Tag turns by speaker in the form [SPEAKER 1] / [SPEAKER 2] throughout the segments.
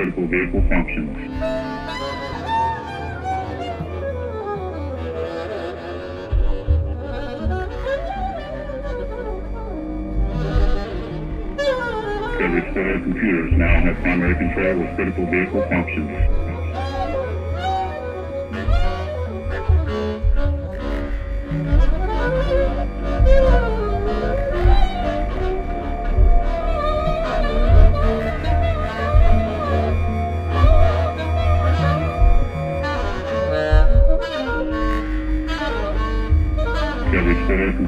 [SPEAKER 1] critical vehicle functions. Discovery Solar computers now have primary control of critical vehicle functions.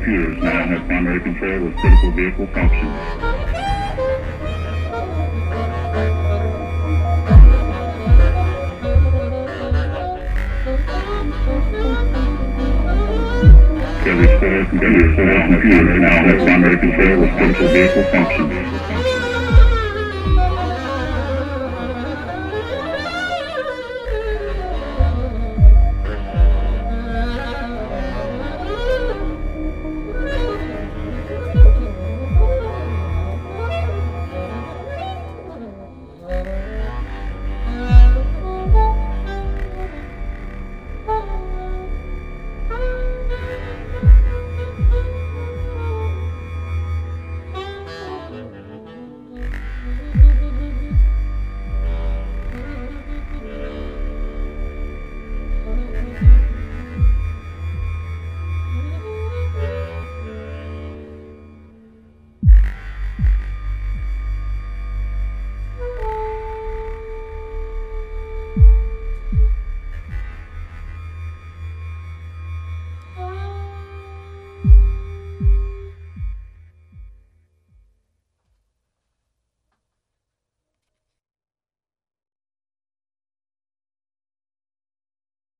[SPEAKER 1] Computers now have primary control of critical vehicle functions. Discovery Solar computers now have primary control of critical vehicle functions.